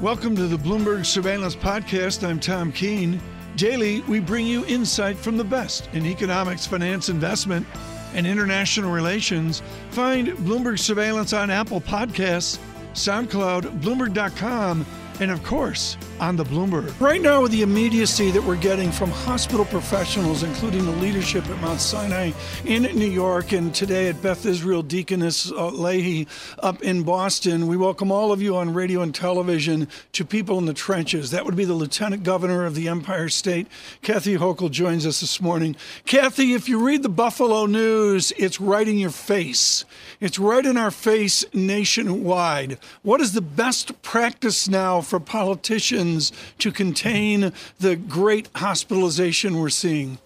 Welcome to the Bloomberg Surveillance Podcast. I'm Tom Keene. Daily, we bring you insight from the best in economics, finance, investment, and international relations. Find Bloomberg Surveillance on Apple Podcasts, SoundCloud, Bloomberg.com, and of course, on the Bloomberg. Right now, with the immediacy that we're getting from hospital professionals, including the leadership at Mount Sinai in New York and today at Beth Israel Deaconess uh, Lahey up in Boston, we welcome all of you on radio and television to People in the Trenches. That would be the Lieutenant Governor of the Empire State. Kathy Hochul joins us this morning. Kathy, if you read the Buffalo News, it's right in your face. It's right in our face nationwide. What is the best practice now for politicians? to contain the great hospitalization we're seeing?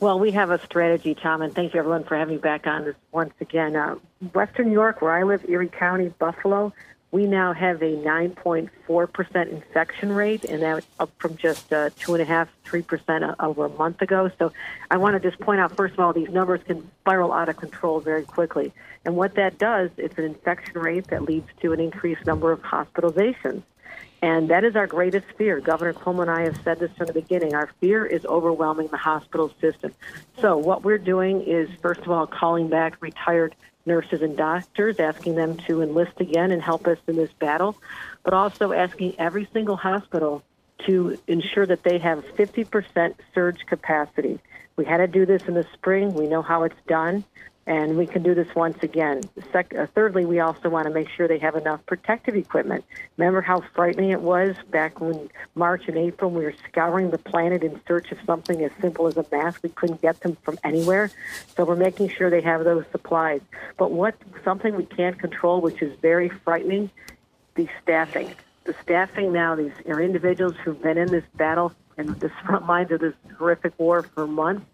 Well, we have a strategy, Tom, and thank you everyone for having me back on this once again. Uh, Western New York, where I live, Erie County, Buffalo, we now have a 9.4% infection rate, and that's up from just uh, 2.5%, 3% over a month ago. So I want to just point out, first of all, these numbers can spiral out of control very quickly. And what that does, it's an infection rate that leads to an increased number of hospitalizations. And that is our greatest fear. Governor Cuomo and I have said this from the beginning. Our fear is overwhelming the hospital system. So, what we're doing is, first of all, calling back retired nurses and doctors, asking them to enlist again and help us in this battle, but also asking every single hospital to ensure that they have 50% surge capacity. We had to do this in the spring. We know how it's done and we can do this once again. Sec- uh, thirdly, we also want to make sure they have enough protective equipment. Remember how frightening it was back when March and April we were scouring the planet in search of something as simple as a mask. We couldn't get them from anywhere, so we're making sure they have those supplies. But what something we can't control, which is very frightening, the staffing. The staffing now, these are individuals who've been in this battle and the front lines of this horrific war for months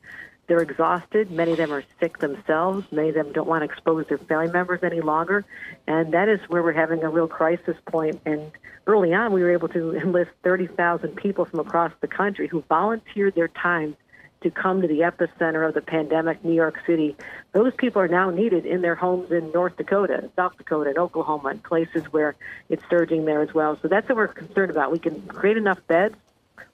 they're exhausted. Many of them are sick themselves. Many of them don't want to expose their family members any longer. And that is where we're having a real crisis point. And early on, we were able to enlist 30,000 people from across the country who volunteered their time to come to the epicenter of the pandemic, New York City. Those people are now needed in their homes in North Dakota, South Dakota, and Oklahoma, and places where it's surging there as well. So that's what we're concerned about. We can create enough beds.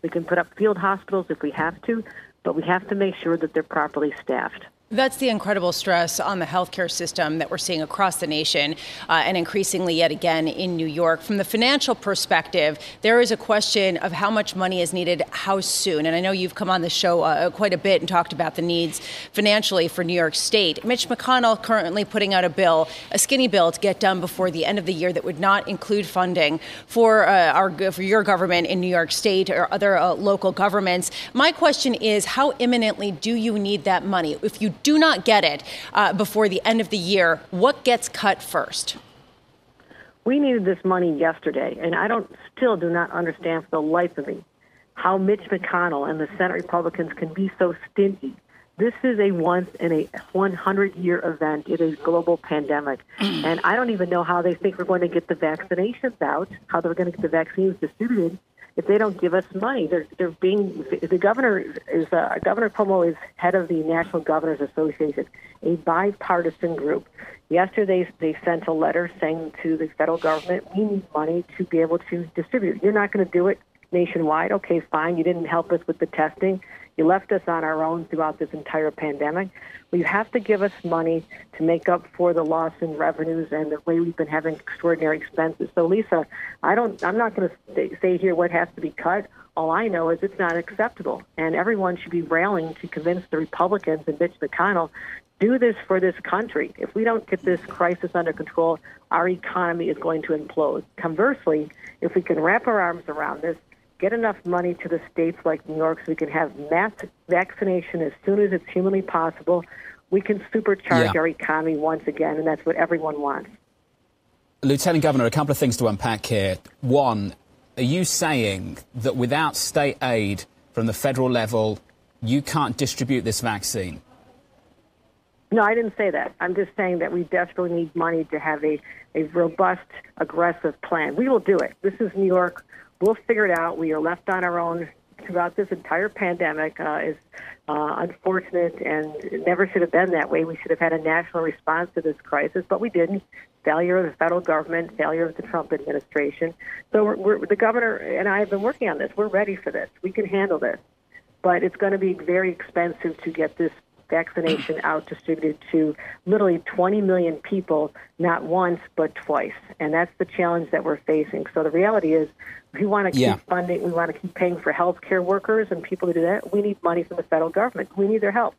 We can put up field hospitals if we have to, but we have to make sure that they're properly staffed. That's the incredible stress on the healthcare system that we're seeing across the nation uh, and increasingly yet again in New York. From the financial perspective, there is a question of how much money is needed, how soon. And I know you've come on the show uh, quite a bit and talked about the needs financially for New York State. Mitch McConnell currently putting out a bill, a skinny bill to get done before the end of the year that would not include funding for uh, our for your government in New York State or other uh, local governments. My question is, how imminently do you need that money? If you do not get it uh, before the end of the year, what gets cut first? We needed this money yesterday, and I don't still do not understand for the life of me how Mitch McConnell and the Senate Republicans can be so stingy. This is a once in a 100 year event. It is global pandemic. and I don't even know how they think we're going to get the vaccinations out, how they're going to get the vaccines distributed if they don't give us money. They're they're being the governor is uh, Governor Cuomo is head of the National Governors Association, a bipartisan group. Yesterday they sent a letter saying to the federal government, we need money to be able to distribute. You're not going to do it nationwide. Okay, fine. You didn't help us with the testing. You left us on our own throughout this entire pandemic. Well, you have to give us money to make up for the loss in revenues and the way we've been having extraordinary expenses. So, Lisa, I don't. I'm not going to say here what has to be cut. All I know is it's not acceptable, and everyone should be railing to convince the Republicans and Mitch McConnell do this for this country. If we don't get this crisis under control, our economy is going to implode. Conversely, if we can wrap our arms around this, get enough money to the states like New York so we can have mass vaccination as soon as it's humanly possible. We can supercharge yeah. our economy once again, and that's what everyone wants. Lieutenant Governor, a couple of things to unpack here. One, are you saying that without state aid from the federal level, you can't distribute this vaccine? No, I didn't say that. I'm just saying that we desperately need money to have a, a robust, aggressive plan. We will do it. This is New York. We'll figure it out. We are left on our own throughout this entire pandemic uh, is uh, unfortunate and it never should have been that way. We should have had a national response to this crisis, but we didn't. Failure of the federal government, failure of the Trump administration. So we're, we're, the governor and I have been working on this. We're ready for this. We can handle this, but it's going to be very expensive to get this vaccination out distributed to literally 20 million people, not once, but twice. And that's the challenge that we're facing. So the reality is, we want to keep funding, we want to keep paying for health care workers and people to do that. We need money from the federal government. We need their help.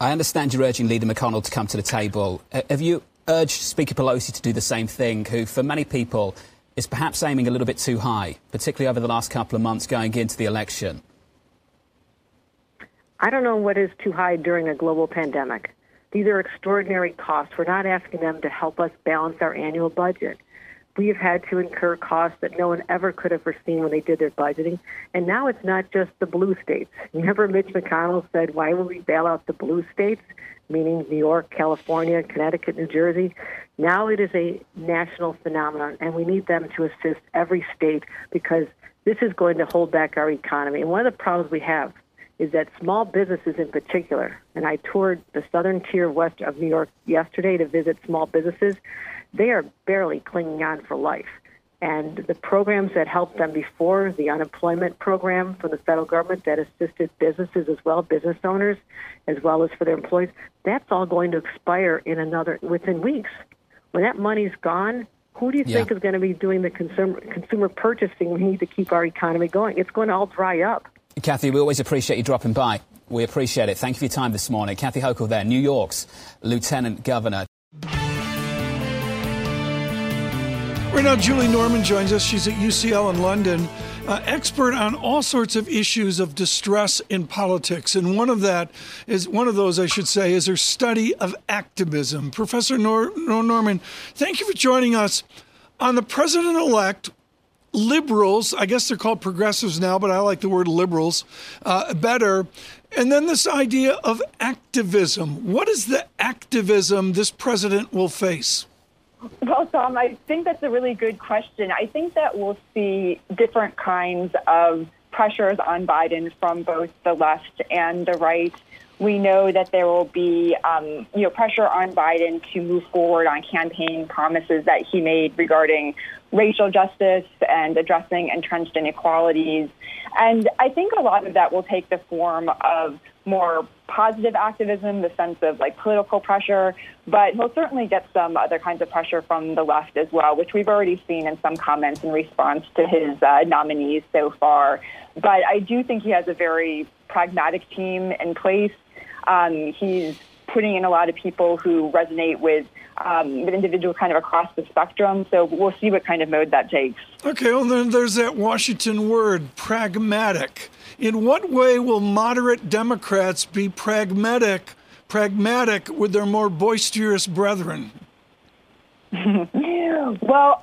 I understand you're urging Leader McConnell to come to the table. Uh, have you urged Speaker Pelosi to do the same thing, who, for many people, is perhaps aiming a little bit too high, particularly over the last couple of months going into the election? I don't know what is too high during a global pandemic. These are extraordinary costs. We're not asking them to help us balance our annual budget. We have had to incur costs that no one ever could have foreseen when they did their budgeting. And now it's not just the blue states. Remember, Mitch McConnell said, Why will we bail out the blue states? Meaning New York, California, Connecticut, New Jersey. Now it is a national phenomenon, and we need them to assist every state because this is going to hold back our economy. And one of the problems we have is that small businesses in particular, and I toured the southern tier west of New York yesterday to visit small businesses, they are barely clinging on for life. And the programs that helped them before, the unemployment program from the federal government that assisted businesses as well, business owners, as well as for their employees, that's all going to expire in another within weeks. When that money's gone, who do you yeah. think is going to be doing the consumer consumer purchasing? We need to keep our economy going. It's going to all dry up. Kathy, we always appreciate you dropping by. We appreciate it. Thank you for your time this morning. Kathy Hochul there, New York's Lieutenant Governor. Right now, Julie Norman joins us. She's at UCL in London, uh, expert on all sorts of issues of distress in politics. And one of that is one of those, I should say, is her study of activism. Professor Nor- Norman, thank you for joining us. On the president elect, liberals, I guess they're called progressives now, but I like the word liberals uh, better. And then this idea of activism. What is the activism this president will face? Well, Tom, I think that's a really good question. I think that we'll see different kinds of pressures on Biden from both the left and the right. We know that there will be, um, you know, pressure on Biden to move forward on campaign promises that he made regarding racial justice and addressing entrenched inequalities. And I think a lot of that will take the form of more positive activism, the sense of like political pressure, but he'll certainly get some other kinds of pressure from the left as well, which we've already seen in some comments in response to his uh, nominees so far. But I do think he has a very pragmatic team in place. Um, he's putting in a lot of people who resonate with um, with individuals kind of across the spectrum. So we'll see what kind of mode that takes. Okay, well, then there's that Washington word, pragmatic. In what way will moderate Democrats be pragmatic, pragmatic with their more boisterous brethren? well,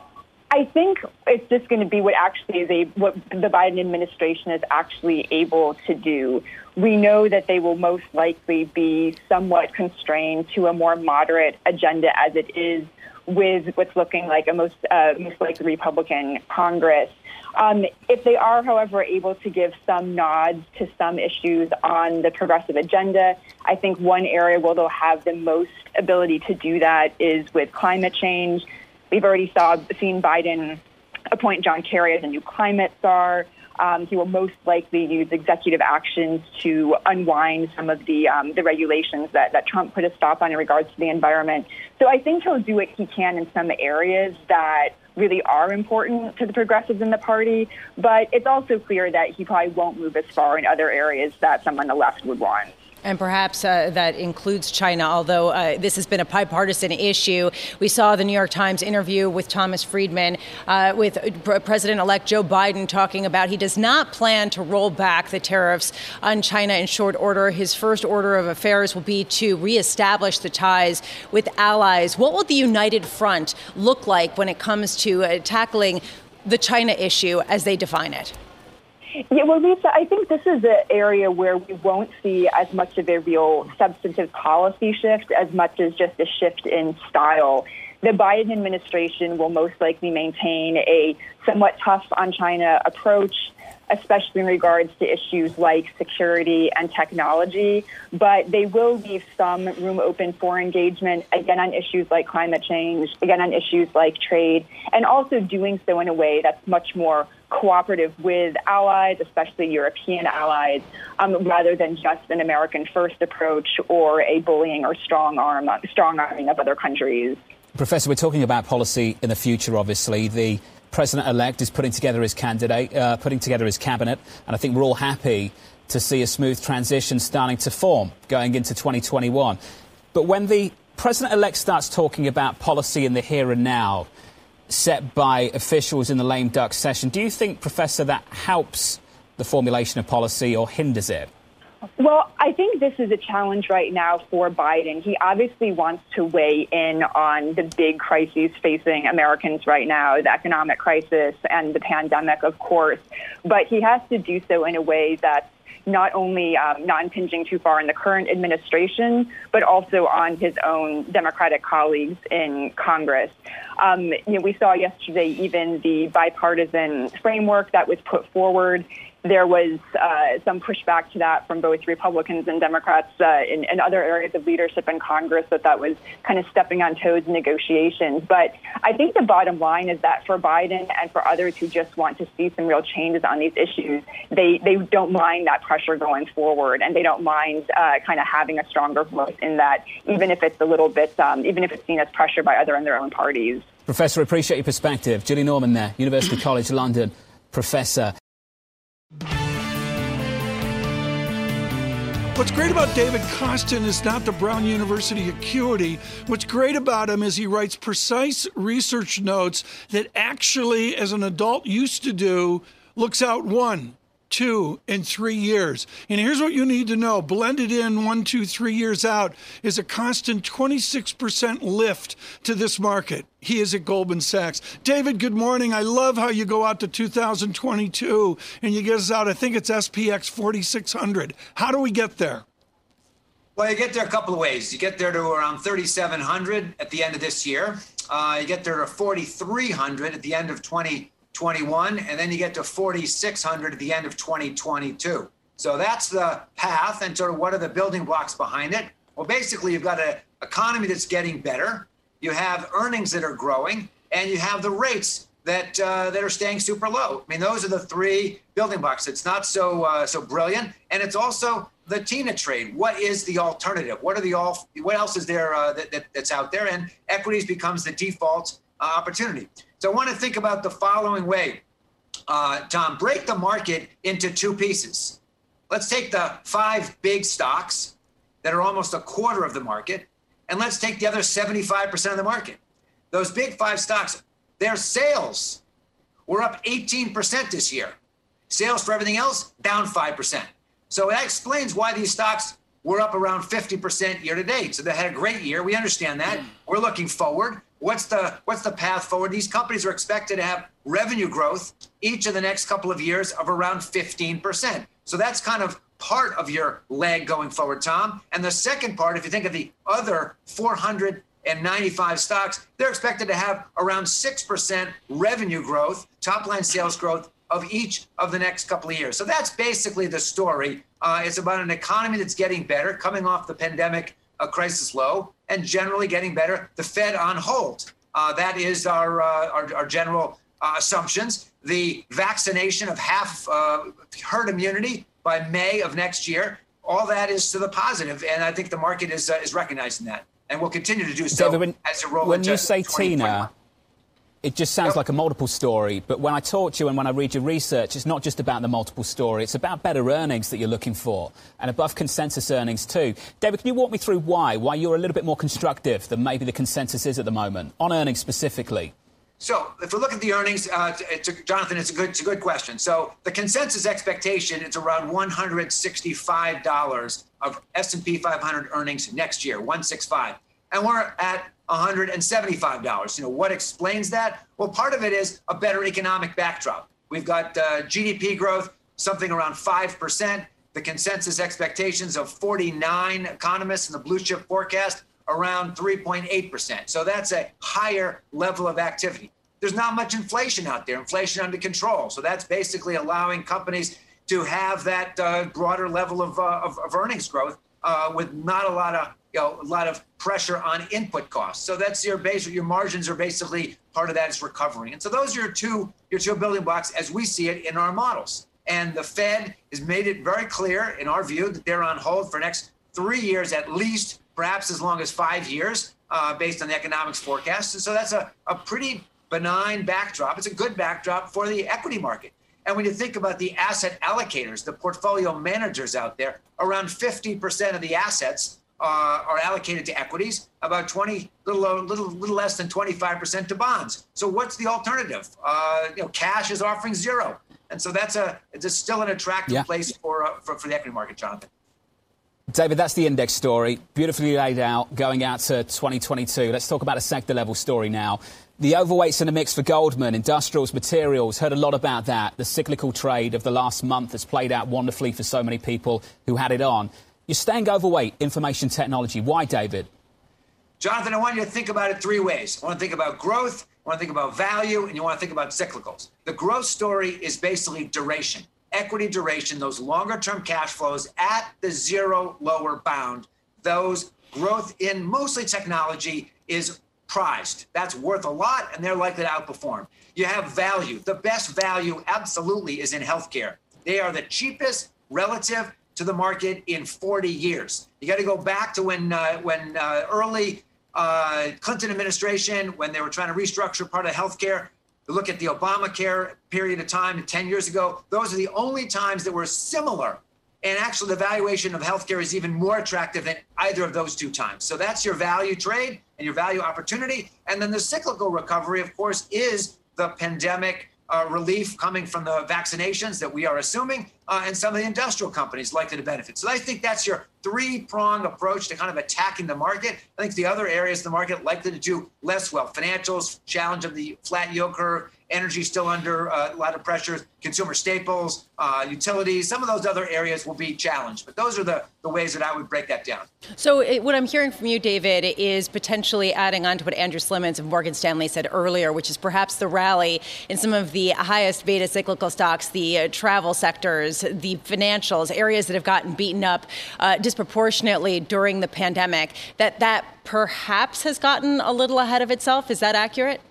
I think it's just going to be what actually is a, what the Biden administration is actually able to do. We know that they will most likely be somewhat constrained to a more moderate agenda as it is with what's looking like a most uh, most likely Republican Congress. Um, if they are, however, able to give some nods to some issues on the progressive agenda, I think one area where they'll have the most ability to do that is with climate change. We've already saw seen Biden appoint John Kerry as a new climate czar. Um, he will most likely use executive actions to unwind some of the um, the regulations that, that Trump put a stop on in regards to the environment. So I think he'll do what he can in some areas that really are important to the progressives in the party. But it's also clear that he probably won't move as far in other areas that some on the left would want. And perhaps uh, that includes China, although uh, this has been a bipartisan issue. We saw the New York Times interview with Thomas Friedman uh, with President elect Joe Biden talking about he does not plan to roll back the tariffs on China in short order. His first order of affairs will be to reestablish the ties with allies. What will the united front look like when it comes to uh, tackling the China issue as they define it? Yeah, well, Lisa, I think this is an area where we won't see as much of a real substantive policy shift as much as just a shift in style. the Biden administration will most likely maintain a somewhat tough on China approach especially in regards to issues like security and technology. But they will leave some room open for engagement, again, on issues like climate change, again, on issues like trade, and also doing so in a way that's much more cooperative with allies, especially European allies, um, rather than just an American first approach or a bullying or strong arm, strong arming of other countries. Professor, we're talking about policy in the future, obviously. The president elect is putting together his candidate, uh, putting together his cabinet, and I think we're all happy to see a smooth transition starting to form going into 2021. But when the president elect starts talking about policy in the here and now, set by officials in the lame duck session, do you think, Professor, that helps the formulation of policy or hinders it? Well, I think this is a challenge right now for Biden. He obviously wants to weigh in on the big crises facing Americans right now, the economic crisis and the pandemic, of course. But he has to do so in a way that's not only um, not impinging too far on the current administration, but also on his own Democratic colleagues in Congress. Um, you know, we saw yesterday even the bipartisan framework that was put forward there was uh, some pushback to that from both Republicans and Democrats uh, in, in, other areas of leadership in Congress that that was kind of stepping on toes in negotiations. But I think the bottom line is that for Biden and for others who just want to see some real changes on these issues, they, they don't mind that pressure going forward and they don't mind uh, kind of having a stronger voice in that, even if it's a little bit, um, even if it's seen as pressure by other in their own parties. Professor, I appreciate your perspective. Julie Norman there, University College London professor. What's great about David Kostin is not the Brown University acuity. What's great about him is he writes precise research notes that actually, as an adult used to do, looks out one, two, and three years. And here's what you need to know blended in one, two, three years out is a constant 26% lift to this market. He is at Goldman Sachs. David, good morning. I love how you go out to 2022 and you get us out, I think it's SPX 4600. How do we get there? Well, you get there a couple of ways. You get there to around 3,700 at the end of this year. Uh, you get there to 4,300 at the end of 20. 21, and then you get to 4,600 at the end of 2022. So that's the path, and sort of what are the building blocks behind it? Well, basically, you've got an economy that's getting better, you have earnings that are growing, and you have the rates that uh, that are staying super low. I mean, those are the three building blocks. It's not so uh, so brilliant, and it's also the TINA trade. What is the alternative? What are the all? What else is there uh, that, that, that's out there? And equities becomes the default opportunity. So I want to think about the following way. Uh, Tom, break the market into two pieces. Let's take the five big stocks that are almost a quarter of the market, and let's take the other 75% of the market. Those big five stocks, their sales were up 18% this year. Sales for everything else down 5%. So that explains why these stocks were up around 50% year to date. So they had a great year. We understand that. We're looking forward. What's the what's the path forward? These companies are expected to have revenue growth each of the next couple of years of around 15%. So that's kind of part of your leg going forward, Tom. And the second part, if you think of the other 495 stocks, they're expected to have around 6% revenue growth, top line sales growth of each of the next couple of years. So that's basically the story. Uh, it's about an economy that's getting better, coming off the pandemic a crisis low and generally getting better. The Fed on hold. Uh, that is our, uh, our, our, general uh, assumptions. The vaccination of half uh, herd immunity by May of next year, all that is to the positive, and I think the market is uh, is recognizing that, and will continue to do so David, when, as a roll When you say TINA, it just sounds like a multiple story. But when I talk to you and when I read your research, it's not just about the multiple story. It's about better earnings that you're looking for and above consensus earnings too. David, can you walk me through why? Why you're a little bit more constructive than maybe the consensus is at the moment on earnings specifically? So, if we look at the earnings, uh, it's a, Jonathan, it's a good, it's a good question. So, the consensus expectation is around 165 dollars of S&P 500 earnings next year, 165, and we're at $175. You know, what explains that? Well, part of it is a better economic backdrop. We've got uh, GDP growth, something around 5%. The consensus expectations of 49 economists in the blue chip forecast around 3.8%. So that's a higher level of activity. There's not much inflation out there, inflation under control. So that's basically allowing companies to have that uh, broader level of, uh, of, of, earnings growth uh, with not a lot of you know a lot of pressure on input costs. So that's your base. Your margins are basically part of that is recovering. And so those are your two your two building blocks as we see it in our models. And the Fed has made it very clear, in our view, that they're on hold for next three years at least, perhaps as long as five years, uh, based on the economics forecast. And so that's a, a pretty benign backdrop. It's a good backdrop for the equity market. And when you think about the asset allocators, the portfolio managers out there, around 50% of the assets uh, are allocated to equities, about 20, little, little, little less than 25% to bonds. So what's the alternative? Uh, you know, cash is offering zero, and so that's a it's a still an attractive yeah. place for, uh, for for the equity market, Jonathan. David, that's the index story, beautifully laid out, going out to 2022. Let's talk about a sector level story now. The overweights in the mix for Goldman, industrials, materials, heard a lot about that. The cyclical trade of the last month has played out wonderfully for so many people who had it on. You're staying overweight information technology. Why, David? Jonathan, I want you to think about it three ways. I want to think about growth, I want to think about value, and you want to think about cyclicals. The growth story is basically duration, equity duration, those longer term cash flows at the zero lower bound. Those growth in mostly technology is prized. That's worth a lot, and they're likely to outperform. You have value. The best value, absolutely, is in healthcare. They are the cheapest relative to the market in 40 years. You got to go back to when uh, when uh, early uh, Clinton administration, when they were trying to restructure part of healthcare. You Look at the Obamacare period of time 10 years ago. Those are the only times that were similar and actually, the valuation of healthcare is even more attractive than either of those two times. So that's your value trade and your value opportunity. And then the cyclical recovery, of course, is the pandemic uh, relief coming from the vaccinations that we are assuming, uh, and some of the industrial companies likely to benefit. So I think that's your three prong approach to kind of attacking the market. I think the other areas of the market likely to do less well. Financials, challenge of the flat yield curve, energy still under uh, a lot of pressure, consumer staples, uh, utilities, some of those other areas will be challenged. But those are the, the ways that I would break that down. So, it, what I'm hearing from you, David, is potentially adding on to what Andrew Slimmons of Morgan Stanley said earlier, which is perhaps the rally in some of the highest beta cyclical stocks, the uh, travel sectors, the financials, areas that have gotten beaten up uh, disproportionately during the pandemic, that that perhaps has gotten a little ahead of itself. Is that accurate?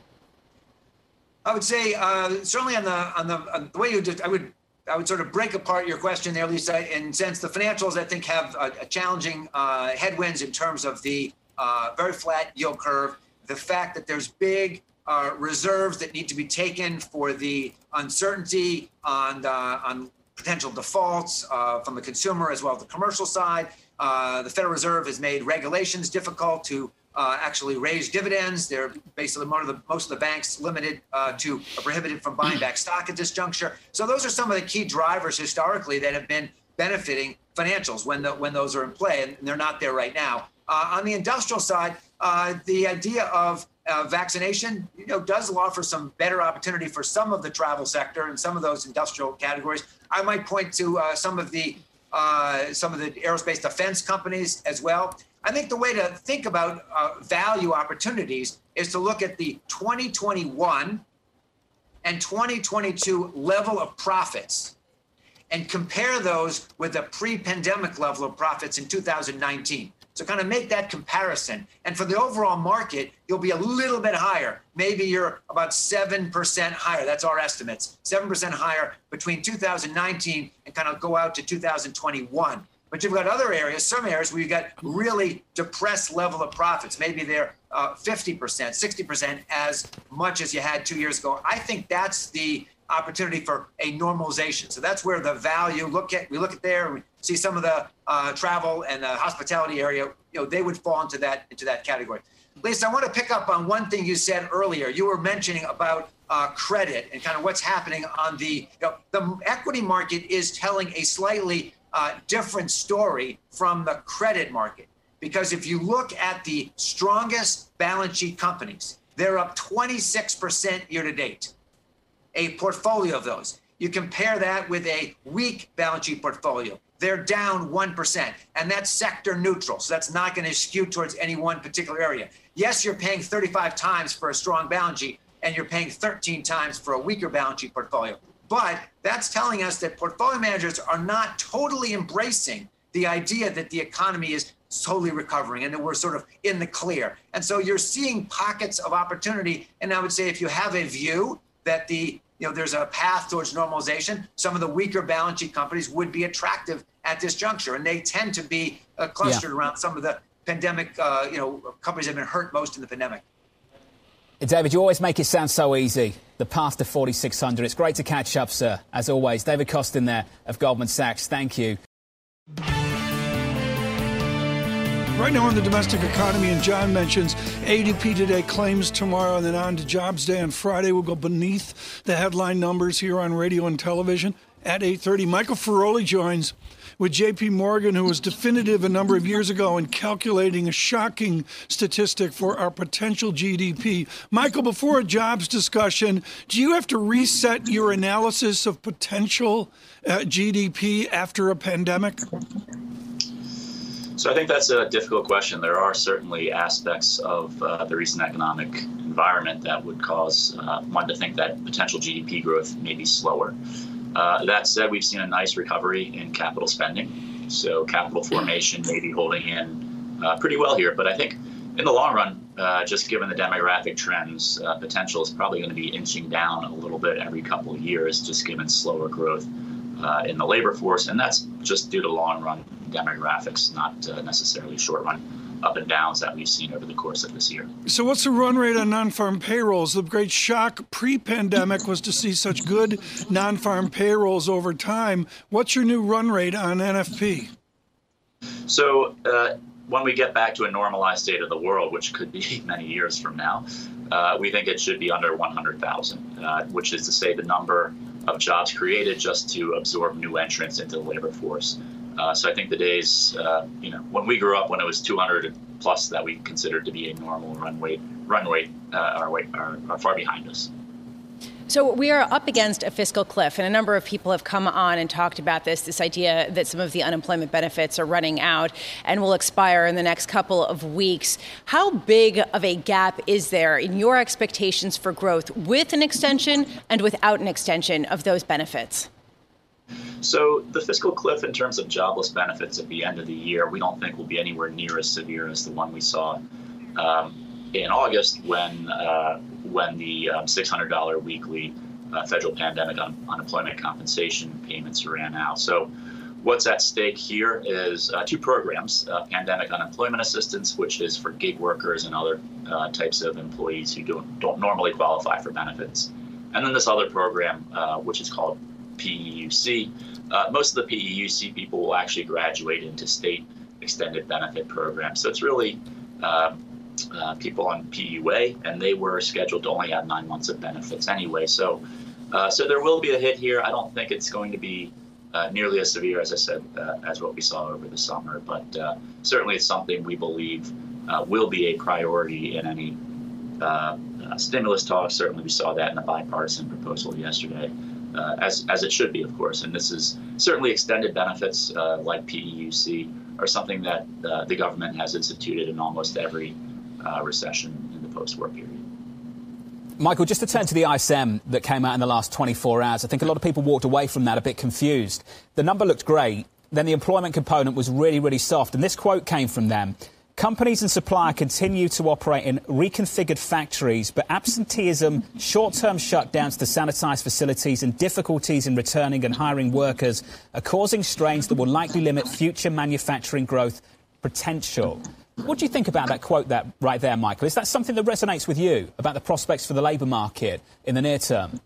I would say uh, certainly on the on the, on the way you just I would I would sort of break apart your question there, Lisa, in sense the financials I think have a, a challenging uh, headwinds in terms of the uh, very flat yield curve, the fact that there's big uh, reserves that need to be taken for the uncertainty on on potential defaults uh, from the consumer as well as the commercial side. Uh, the Federal Reserve has made regulations difficult to uh, actually raise dividends. They're basically most of the, most of the banks limited uh, to prohibited from buying back stock at this juncture. So those are some of the key drivers historically that have been benefiting financials when the, when those are in play, and they're not there right now. Uh, on the industrial side, uh, the idea of uh, vaccination, you know, does offer some better opportunity for some of the travel sector and some of those industrial categories. I might point to uh, some of the some of the aerospace defense companies as well. I think the way to think about uh, value opportunities is to look at the 2021 and 2022 level of profits and compare those with the pre pandemic level of profits in 2019. So, kind of make that comparison. And for the overall market, you'll be a little bit higher. Maybe you're about 7% higher. That's our estimates. 7% higher between 2019 and kind of go out to 2021. But you've got other areas, some areas where you've got really depressed level of profits. Maybe they're uh, 50%, 60% as much as you had two years ago. I think that's the opportunity for a normalization. So that's where the value look at. We look at there. We see some of the uh, travel and the hospitality area. You know, they would fall into that into that category. Lisa, I want to pick up on one thing you said earlier. You were mentioning about uh, credit and kind of what's happening on the you know, the equity market is telling a slightly uh, different story from the credit market. Because if you look at the strongest balance sheet companies, they're up 26% year to date, a portfolio of those. You compare that with a weak balance sheet portfolio, they're down 1%. And that's sector neutral. So that's not going to skew towards any one particular area. Yes, you're paying 35 times for a strong balance sheet, and you're paying 13 times for a weaker balance sheet portfolio. But that's telling us that portfolio managers are not totally embracing the idea that the economy is slowly recovering and that we're sort of in the clear. And so you're seeing pockets of opportunity. And I would say if you have a view that the you know there's a path towards normalization, some of the weaker balance sheet companies would be attractive at this juncture, and they tend to be uh, clustered yeah. around some of the pandemic. Uh, you know, companies that have been hurt most in the pandemic. David, you always make it sound so easy. The path to 4,600. It's great to catch up, sir. As always, David Kostin there of Goldman Sachs. Thank you. Right now on the domestic economy, and John mentions ADP today, claims tomorrow, and then on to Jobs Day on Friday. We'll go beneath the headline numbers here on radio and television at 8.30. Michael Feroli joins with JP Morgan, who was definitive a number of years ago in calculating a shocking statistic for our potential GDP. Michael, before a jobs discussion, do you have to reset your analysis of potential uh, GDP after a pandemic? So I think that's a difficult question. There are certainly aspects of uh, the recent economic environment that would cause uh, one to think that potential GDP growth may be slower. Uh, that said, we've seen a nice recovery in capital spending. So capital formation may be holding in uh, pretty well here. But I think in the long run, uh, just given the demographic trends, uh, potential is probably going to be inching down a little bit every couple of years, just given slower growth in the labor force. And that's just due to long run demographics, not uh, necessarily short run up and downs that we've seen over the course of this year. So, what's the run rate on non farm payrolls? The great shock pre pandemic was to see such good non farm payrolls over time. What's your new run rate on NFP? So, uh, when we get back to a normalized state of the world, which could be many years from now, uh, we think it should be under 100,000, uh, which is to say the number of jobs created just to absorb new entrants into the labor force. Uh, so I think the days, uh, you know, when we grew up, when it was 200 plus that we considered to be a normal runway, runway uh, are, are, are far behind us. So we are up against a fiscal cliff, and a number of people have come on and talked about this this idea that some of the unemployment benefits are running out and will expire in the next couple of weeks. How big of a gap is there in your expectations for growth with an extension and without an extension of those benefits? So the fiscal cliff in terms of jobless benefits at the end of the year, we don't think will be anywhere near as severe as the one we saw um, in August when uh, when the um, $600 weekly uh, federal pandemic un- unemployment compensation payments ran out. So what's at stake here is uh, two programs: uh, pandemic unemployment assistance, which is for gig workers and other uh, types of employees who don't don't normally qualify for benefits, and then this other program, uh, which is called PEUC. Uh, most of the PEUC people will actually graduate into state extended benefit programs. So it's really uh, uh, people on PUA, and they were scheduled to only have nine months of benefits anyway. So, uh, so there will be a hit here. I don't think it's going to be uh, nearly as severe, as I said, uh, as what we saw over the summer. But certainly, it's something we believe will be a priority in any stimulus talks. Certainly, we saw that in the bipartisan proposal yesterday uh, as, as it should be, of course. And this is certainly extended benefits uh, like PEUC are something that uh, the government has instituted in almost every uh, recession in the post war period. Michael, just to turn to the ISM that came out in the last 24 hours, I think a lot of people walked away from that a bit confused. The number looked great. Then the employment component was really, really soft. And this quote came from them Companies and supplier continue to operate in reconfigured factories, but absenteeism, short-term shutdowns to sanitize facilities and difficulties in returning and hiring workers are causing strains that will likely limit future manufacturing growth potential. What do you think about that quote that right there, Michael? Is that something that resonates with you about the prospects for the labour market in the near term?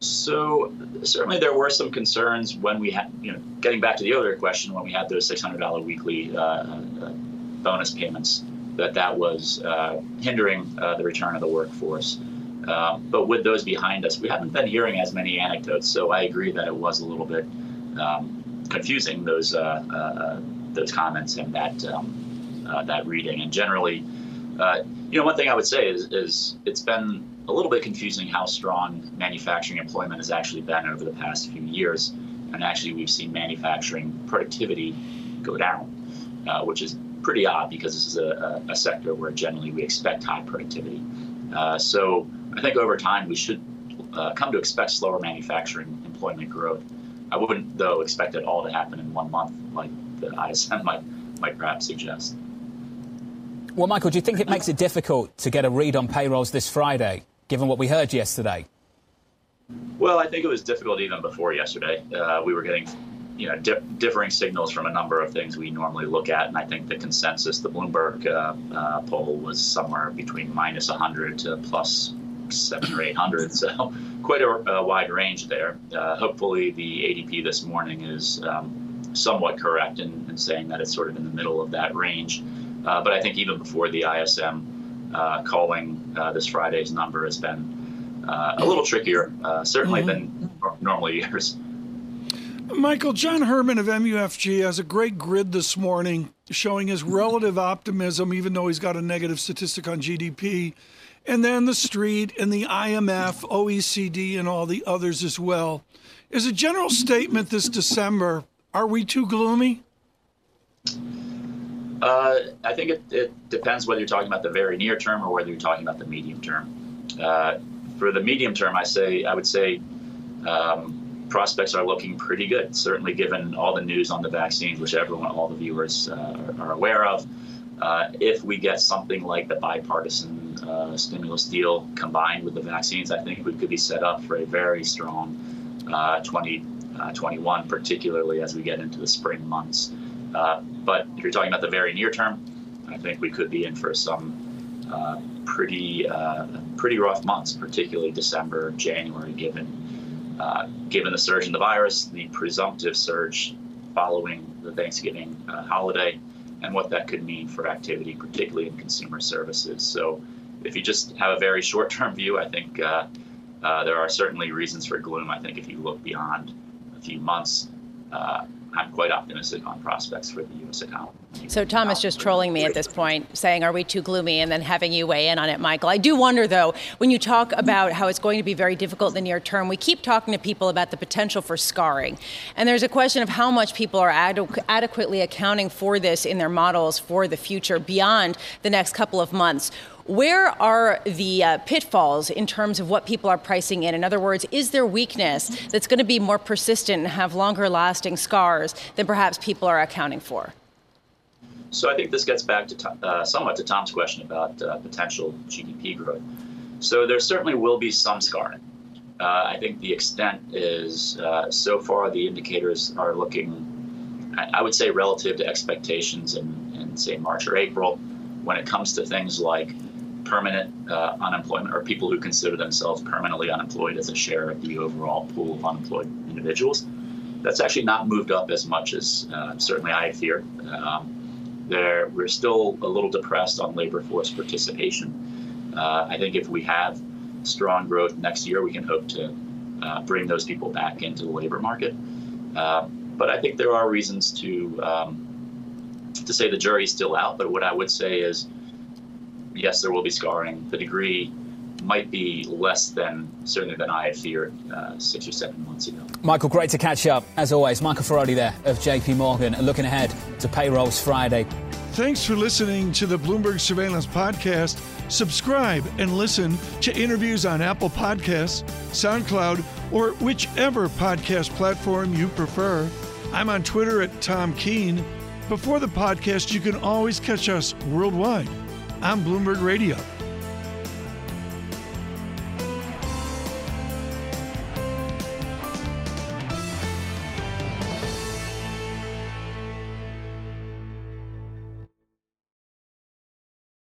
So certainly there were some concerns when we had, you know, getting back to the earlier question, when we had those $600 weekly uh, uh, bonus payments, that that was uh, hindering uh, the return of the workforce. Um, but with those behind us, we haven't been hearing as many anecdotes. So I agree that it was a little bit um, confusing those uh, uh those comments and that um, uh, that reading. And generally, uh, you know, one thing I would say is, is it's been a little bit confusing how strong manufacturing employment has actually been over the past few years. and actually we've seen manufacturing productivity go down, which is pretty odd because this is a, a, a, sector where generally we expect high productivity. Uh, so I think over time we should uh, come to expect slower manufacturing employment growth. I wouldn't, though, expect it all to happen in one month, like the ISM might might perhaps suggest. Well, Michael, do you think it makes it difficult to get a read on payrolls this Friday, given what we heard yesterday? Well, I think it was difficult even before yesterday. Uh, we were getting, you know, di- differing signals from a number of things we normally look at, and I think the consensus, the Bloomberg uh, uh, poll, was somewhere between minus 100 to plus seven or 800, so quite a, a wide range there. Uh, hopefully, the ADP this morning is um, somewhat correct in, in, saying that it's sort of in the middle of that range. Uh, but I think even before the ISM uh, calling this Friday's number has been uh, a little trickier, uh, certainly mm-hmm. than normal years. Michael, John Herrmann of MUFG has a great grid this morning showing his relative optimism, even though he's got a negative statistic on GDP. And then the street and the IMF, OECD, and all the others as well. Is a general statement this December are we too gloomy? Uh, I think it, it, depends whether you're talking about the very near term or whether you're talking about the medium term. Uh, for the medium term, I say I would say um, prospects are looking pretty good. Certainly, given all the news on the vaccines, which everyone, all the viewers uh, are, are, aware of. Uh, if we get something like the bipartisan uh, stimulus deal combined with the vaccines, I think we could be set up for a very strong 2021, uh, uh, particularly as we get into the spring months. Uh, but if you're talking about the very near term, I think we could be in for some pretty uh, pretty rough months, particularly December, January, given uh, given the surge in the virus, the presumptive surge following the Thanksgiving uh, holiday, and what that could mean for activity, particularly in consumer services. So, if you just have a very short-term view, I think uh, uh, there are certainly reasons for gloom. I think if you look beyond a few months, uh, I'm quite optimistic on prospects for the U.S. economy. So Tom is just trolling me at this point, saying, "Are we too gloomy?" and then having you weigh in on it, Michael. I do wonder, though, when you talk about how it's going to be very difficult in the near term, we keep talking to people about the potential for scarring, and there's a question of how much people are ad- adequately accounting for this in their models for the future beyond the next couple of months. Where are the uh, pitfalls in terms of what people are pricing in? In other words, is there weakness that's going to be more persistent and have longer lasting scars than perhaps people are accounting for? So I think this gets back to uh, somewhat to Tom's question about uh, potential GDP growth. So there certainly will be some scarring. Uh, I think the extent is uh, so far the indicators are looking, I would say, relative to expectations in, in say March or April, when it comes to things like permanent uh, unemployment or people who consider themselves permanently unemployed as a share of the overall pool of unemployed individuals. That's actually not moved up as much as uh, certainly I feared. Um, there, we're still a little depressed on labor force participation. Uh, I think if we have strong growth next year, we can hope to uh, bring those people back into the labor market. Uh, but I think there are reasons to um, to say the jury's still out. But what I would say is yes, there will be scarring. The degree might be less than certainly than I had feared uh, six or seven months ago. Michael, great to catch up as always. Michael Feroli there of JP Morgan and looking ahead to payrolls Friday. Thanks for listening to the Bloomberg Surveillance Podcast. Subscribe and listen to interviews on Apple Podcasts, SoundCloud, or whichever podcast platform you prefer. I'm on Twitter at Tom Keene. Before the podcast, you can always catch us worldwide on Bloomberg Radio.